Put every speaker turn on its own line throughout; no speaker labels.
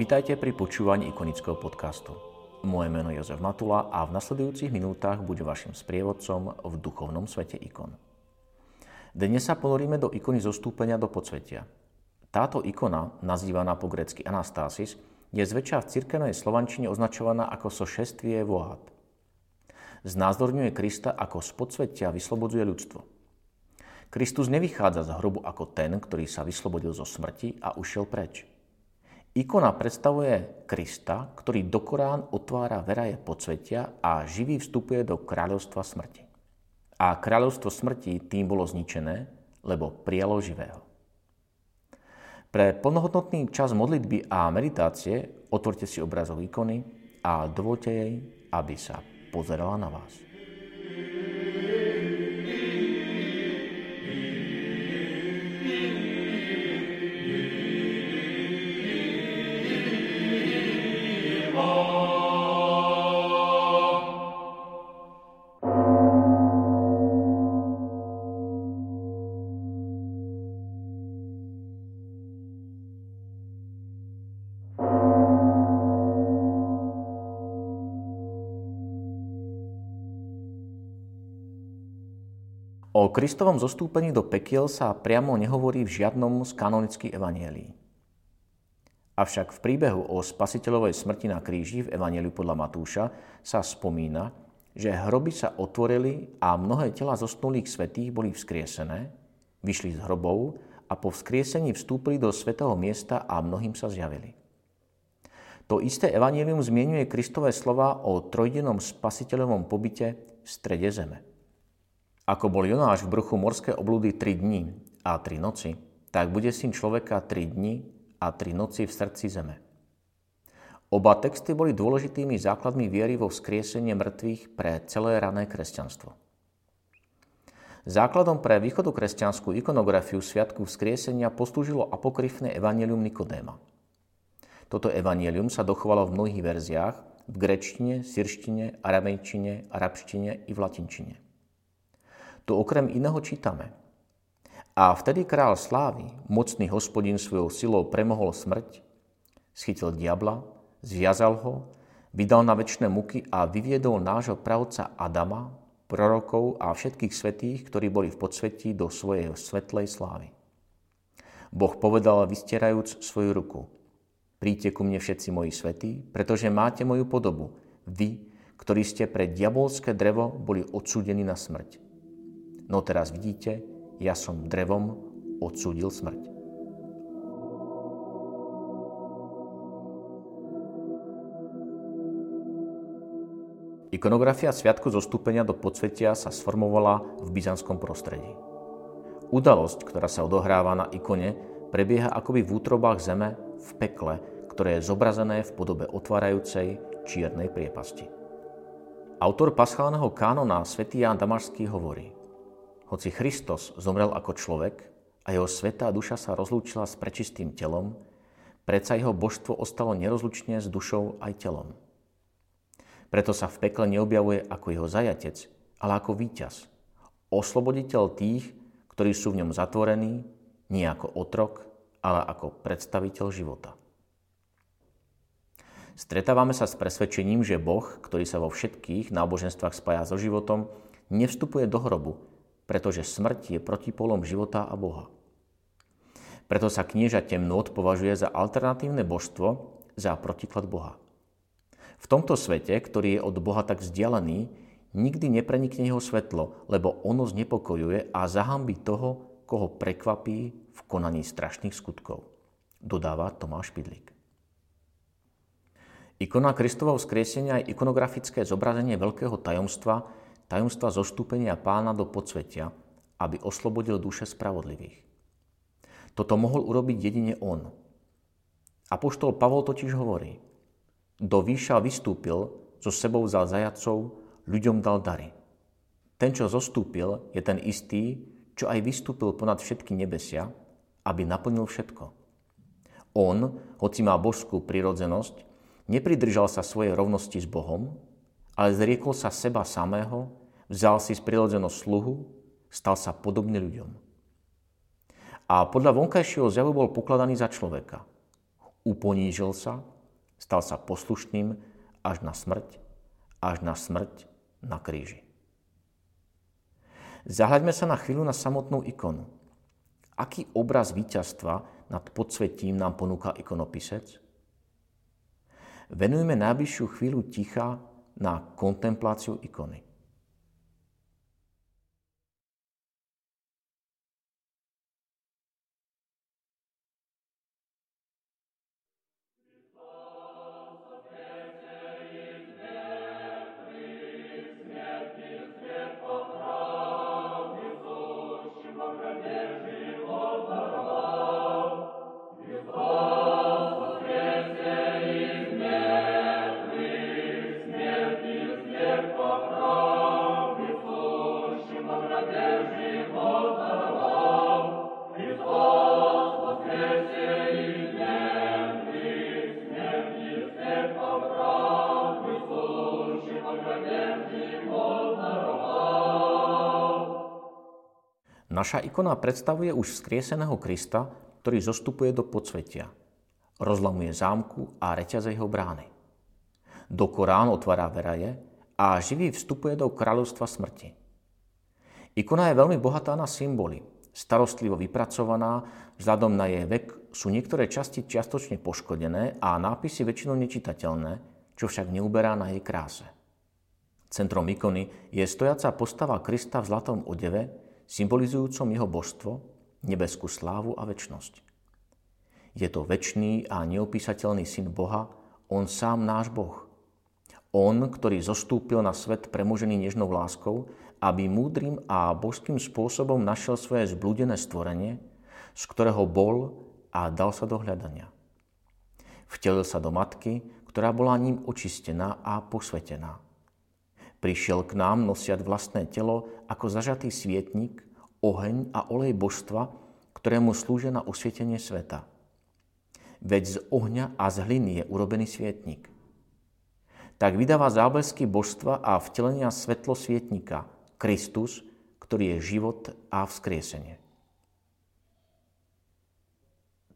Vítajte pri počúvaní ikonického podcastu. Moje meno je Jozef Matula a v nasledujúcich minútach budem vašim sprievodcom v duchovnom svete ikon. Dnes sa ponoríme do ikony zostúpenia do podsvetia. Táto ikona, nazývaná po grecky Anastasis, je zväčša v cirkevnej slovančine označovaná ako sošestvie vohat. Znázorňuje Krista ako z podsvetia vyslobodzuje ľudstvo. Kristus nevychádza z hrobu ako ten, ktorý sa vyslobodil zo smrti a ušiel preč. Ikona predstavuje Krista, ktorý do Korán otvára veraje podsvetia a živý vstupuje do kráľovstva smrti. A kráľovstvo smrti tým bolo zničené, lebo prijalo živého. Pre plnohodnotný čas modlitby a meditácie otvorte si obrazov ikony a dovolte jej, aby sa pozerala na vás. O Kristovom zostúpení do pekiel sa priamo nehovorí v žiadnom z kanonických evanielí. Avšak v príbehu o spasiteľovej smrti na kríži v evanieliu podľa Matúša sa spomína, že hroby sa otvorili a mnohé tela zosnulých svetých boli vzkriesené, vyšli z hrobov a po vzkriesení vstúpili do svetého miesta a mnohým sa zjavili. To isté evanielium zmienuje Kristové slova o trojdenom spasiteľovom pobyte v strede zeme. Ako bol Jonáš v bruchu morské oblúdy 3 dní a 3 noci, tak bude syn človeka 3 dní a 3 noci v srdci zeme. Oba texty boli dôležitými základmi viery vo vzkriesenie mŕtvych pre celé rané kresťanstvo. Základom pre východokresťanskú ikonografiu Sviatku vzkriesenia poslúžilo apokryfné evanelium Nikodéma. Toto evanelium sa dochovalo v mnohých verziách, v grečtine, sirštine, aramejčine, arabštine i v latinčine. Tu okrem iného čítame. A vtedy král slávy, mocný hospodin svojou silou premohol smrť, schytil diabla, zviazal ho, vydal na väčšie muky a vyviedol nášho pravca Adama, prorokov a všetkých svetých, ktorí boli v podsvetí do svojej svetlej slávy. Boh povedal, vystierajúc svoju ruku, príďte ku mne všetci moji svetí, pretože máte moju podobu, vy, ktorí ste pre diabolské drevo boli odsúdení na smrť. No teraz vidíte, ja som drevom odsúdil smrť. Ikonografia Sviatku zostúpenia do podsvetia sa sformovala v byzantskom prostredí. Udalosť, ktorá sa odohráva na ikone, prebieha akoby v útrobách zeme v pekle, ktoré je zobrazené v podobe otvárajúcej čiernej priepasti. Autor paschálneho kánona svätý Ján Damašský hovorí – hoci Kristus zomrel ako človek a jeho svetá duša sa rozlúčila s prečistým telom, predsa jeho božstvo ostalo nerozlučne s dušou aj telom. Preto sa v pekle neobjavuje ako jeho zajatec, ale ako víťaz, osloboditeľ tých, ktorí sú v ňom zatvorení, nie ako otrok, ale ako predstaviteľ života. Stretávame sa s presvedčením, že Boh, ktorý sa vo všetkých náboženstvách spája so životom, nevstupuje do hrobu, pretože smrť je protipolom života a Boha. Preto sa knieža temnot považuje za alternatívne božstvo, za protiklad Boha. V tomto svete, ktorý je od Boha tak vzdialený, nikdy neprenikne jeho svetlo, lebo ono znepokojuje a zahambi toho, koho prekvapí v konaní strašných skutkov. Dodáva Tomáš Pidlík. Ikona Kristovho vzkriesenia je ikonografické zobrazenie veľkého tajomstva, tajomstva zostúpenia pána do podsvetia, aby oslobodil duše spravodlivých. Toto mohol urobiť jedine on. Apoštol Pavol totiž hovorí, do výša vystúpil, so sebou vzal zajacov, ľuďom dal dary. Ten, čo zostúpil, je ten istý, čo aj vystúpil ponad všetky nebesia, aby naplnil všetko. On, hoci má božskú prirodzenosť, nepridržal sa svojej rovnosti s Bohom, ale zriekol sa seba samého, vzal si z prirodzenosť sluhu, stal sa podobný ľuďom. A podľa vonkajšieho zjavu bol pokladaný za človeka. Uponížil sa, stal sa poslušným až na smrť, až na smrť na kríži. Zahľaďme sa na chvíľu na samotnú ikonu. Aký obraz víťazstva nad podsvetím nám ponúka ikonopisec? Venujeme najbližšiu chvíľu ticha na kontempláciu ikony. Naša ikona predstavuje už skrieseného Krista, ktorý zostupuje do podsvetia. Rozlamuje zámku a reťaze jeho brány. Do Korán otvára veraje a živý vstupuje do kráľovstva smrti. Ikona je veľmi bohatá na symboly. Starostlivo vypracovaná, vzhľadom na jej vek sú niektoré časti čiastočne poškodené a nápisy väčšinou nečitateľné, čo však neuberá na jej kráse. Centrom ikony je stojaca postava Krista v zlatom odeve, symbolizujúcom jeho božstvo, nebeskú slávu a väčnosť. Je to väčší a neopísateľný syn Boha, on sám náš Boh. On, ktorý zostúpil na svet premožený nežnou láskou, aby múdrym a božským spôsobom našiel svoje zblúdené stvorenie, z ktorého bol a dal sa do hľadania. Vtelil sa do matky, ktorá bola ním očistená a posvetená. Prišiel k nám nosiať vlastné telo ako zažatý svietnik, oheň a olej božstva, ktorému slúžia na osvietenie sveta. Veď z ohňa a z hliny je urobený svietnik. Tak vydáva záblesky božstva a vtelenia svetlo svietnika, Kristus, ktorý je život a vzkriesenie.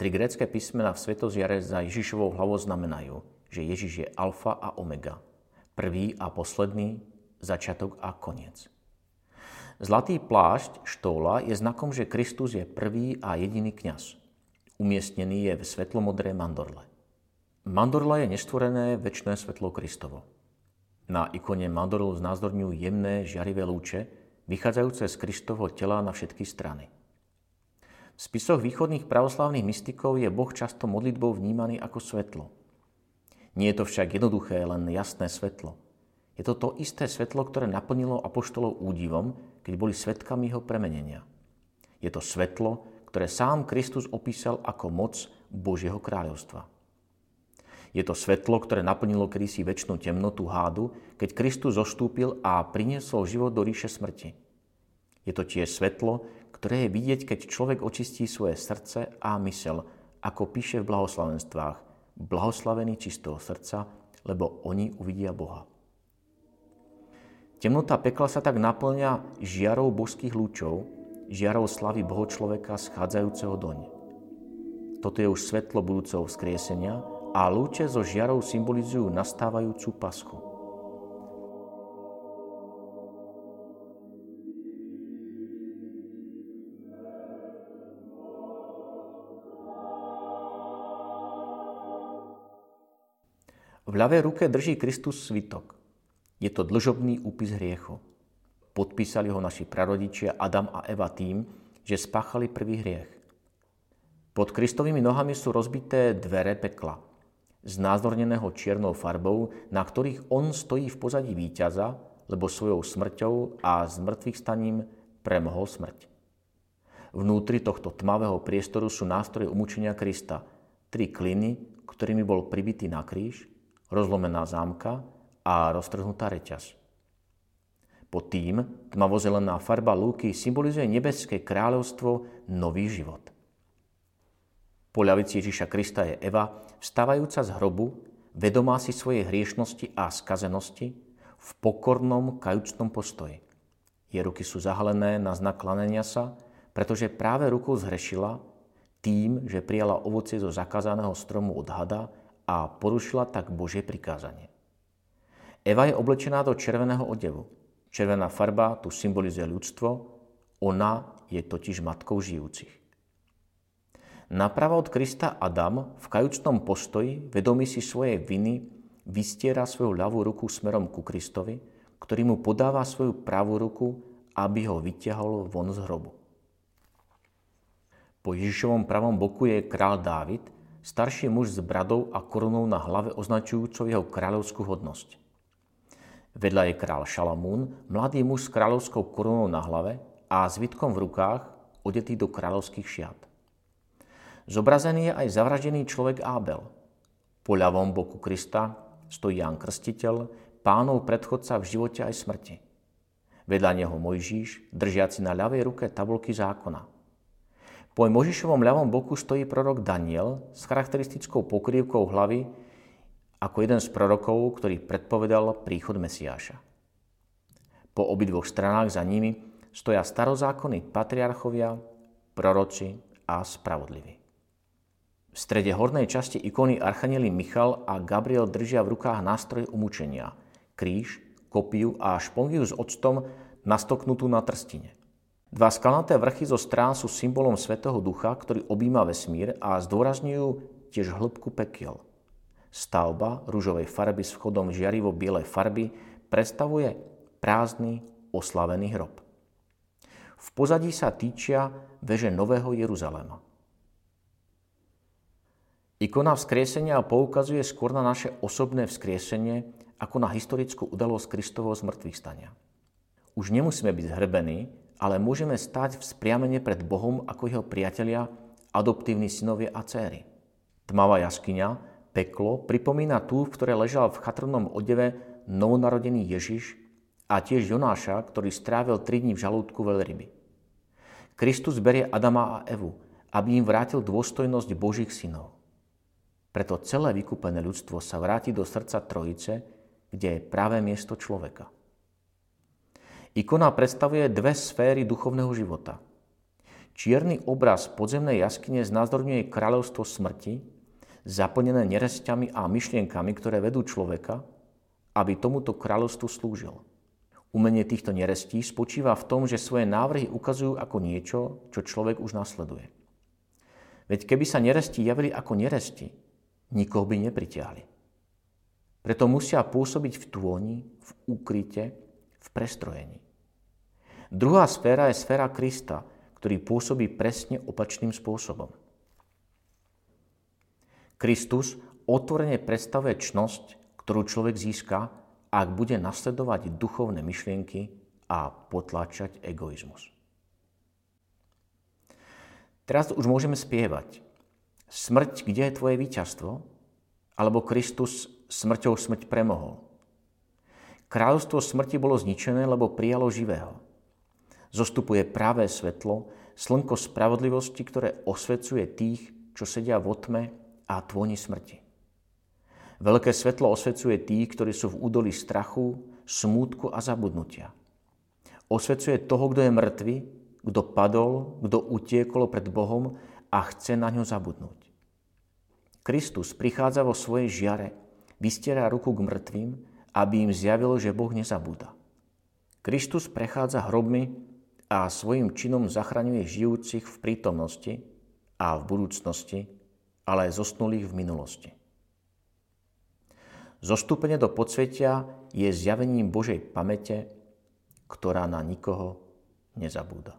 Tri grécké písmena v Svetozjare za Ježišovou hlavou znamenajú, že Ježiš je alfa a omega, prvý a posledný, začiatok a koniec. Zlatý plášť štóla je znakom, že Kristus je prvý a jediný kňaz. Umiestnený je v svetlomodré mandorle. Mandorla je nestvorené väčšné svetlo Kristovo. Na ikone mandorlu znázorňujú jemné žiarivé lúče, vychádzajúce z Kristovho tela na všetky strany. V spisoch východných pravoslávnych mystikov je Boh často modlitbou vnímaný ako svetlo. Nie je to však jednoduché, len jasné svetlo – je to to isté svetlo, ktoré naplnilo apoštolov údivom, keď boli svetkami jeho premenenia. Je to svetlo, ktoré sám Kristus opísal ako moc Božieho kráľovstva. Je to svetlo, ktoré naplnilo kedysi väčšinu temnotu hádu, keď Kristus zostúpil a priniesol život do ríše smrti. Je to tiež svetlo, ktoré je vidieť, keď človek očistí svoje srdce a mysel, ako píše v blahoslavenstvách. Blahoslavený čistého srdca, lebo oni uvidia Boha. Temnota pekla sa tak naplňa žiarou božských lúčov, žiarou slavy Boho človeka schádzajúceho doň. Toto je už svetlo budúceho vzkriesenia a lúče so žiarou symbolizujú nastávajúcu paschu. V ľavej ruke drží Kristus svitok. Je to dlžobný úpis hriechu. Podpísali ho naši prarodičia Adam a Eva tým, že spáchali prvý hriech. Pod Kristovými nohami sú rozbité dvere pekla, znázorneného čiernou farbou, na ktorých on stojí v pozadí víťaza, lebo svojou smrťou a zmrtvých staním premohol smrť. Vnútri tohto tmavého priestoru sú nástroje umúčenia Krista. Tri kliny, ktorými bol pribitý na kríž, rozlomená zámka a roztrhnutá reťaz. Pod tým tmavozelená farba lúky symbolizuje nebeské kráľovstvo, nový život. Po ľavici Ježiša Krista je Eva, vstávajúca z hrobu, vedomá si svojej hriešnosti a skazenosti, v pokornom, kajúcnom postoji. Jej ruky sú zahalené na znak klanenia sa, pretože práve rukou zhrešila tým, že prijala ovocie zo zakázaného stromu od hada a porušila tak Božie prikázanie. Eva je oblečená do červeného odevu. Červená farba tu symbolizuje ľudstvo, ona je totiž matkou žijúcich. Naprava od Krista Adam v kajúcnom postoji, vedomí si svojej viny, vystiera svoju ľavú ruku smerom ku Kristovi, ktorý mu podáva svoju pravú ruku, aby ho vyťahol von z hrobu. Po Ježišovom pravom boku je král Dávid, starší muž s bradou a korunou na hlave označujúcou jeho kráľovskú hodnosť. Vedľa je král Šalamún, mladý muž s kráľovskou korunou na hlave a zvitkom v rukách, odetý do kráľovských šiat. Zobrazený je aj zavraždený človek Ábel. Po ľavom boku Krista stojí Ján Krstiteľ, pánov predchodca v živote aj smrti. Vedľa neho Mojžíš, držiaci na ľavej ruke tabulky zákona. Po Mojžišovom ľavom boku stojí prorok Daniel s charakteristickou pokrývkou hlavy ako jeden z prorokov, ktorý predpovedal príchod Mesiáša. Po obidvoch stranách za nimi stoja starozákonní patriarchovia, proroci a spravodliví. V strede hornej časti ikony Archanieli Michal a Gabriel držia v rukách nástroj umúčenia, kríž, kopiu a špongiu s octom nastoknutú na trstine. Dva skalnaté vrchy zo strán sú symbolom Svetého Ducha, ktorý objíma vesmír a zdôrazňujú tiež hĺbku pekiel. Stavba rúžovej farby s vchodom žiarivo bielej farby predstavuje prázdny, oslavený hrob. V pozadí sa týčia veže Nového Jeruzalema. Ikona vzkriesenia poukazuje skôr na naše osobné vzkriesenie ako na historickú udalosť Kristovho zmrtvých stania. Už nemusíme byť zhrbení, ale môžeme stať v spriamene pred Bohom ako jeho priatelia, adoptívni synovie a céry. Tmavá jaskyňa, peklo, pripomína tú, v ktorej ležal v chatrnom odeve novonarodený Ježiš a tiež Jonáša, ktorý strávil 3 dní v žalúdku veľryby. Kristus berie Adama a Evu, aby im vrátil dôstojnosť Božích synov. Preto celé vykúpené ľudstvo sa vráti do srdca Trojice, kde je práve miesto človeka. Ikona predstavuje dve sféry duchovného života. Čierny obraz podzemnej jaskyne znázorňuje kráľovstvo smrti, zaplnené neresťami a myšlienkami, ktoré vedú človeka, aby tomuto kráľovstvu slúžil. Umenie týchto nerestí spočíva v tom, že svoje návrhy ukazujú ako niečo, čo človek už nasleduje. Veď keby sa neresti javili ako neresti, nikoho by nepritiahli. Preto musia pôsobiť v tôni, v úkryte, v prestrojení. Druhá sféra je sféra Krista, ktorý pôsobí presne opačným spôsobom. Kristus otvorene predstavuje čnosť, ktorú človek získa, ak bude nasledovať duchovné myšlienky a potláčať egoizmus. Teraz už môžeme spievať. Smrť, kde je tvoje víťazstvo? Alebo Kristus smrťou smrť premohol? Kráľovstvo smrti bolo zničené, lebo prijalo živého. Zostupuje práve svetlo, slnko spravodlivosti, ktoré osvecuje tých, čo sedia v otme a tvoni smrti. Veľké svetlo osvecuje tých, ktorí sú v údolí strachu, smútku a zabudnutia. Osvecuje toho, kto je mŕtvy, kto padol, kto utiekol pred Bohom a chce na ňu zabudnúť. Kristus prichádza vo svojej žiare, vystiera ruku k mŕtvým, aby im zjavilo, že Boh nezabúda. Kristus prechádza hrobmi a svojim činom zachraňuje žijúcich v prítomnosti a v budúcnosti, ale aj zosnulých v minulosti. Zostúpenie do podsvetia je zjavením Božej pamäte, ktorá na nikoho nezabúda.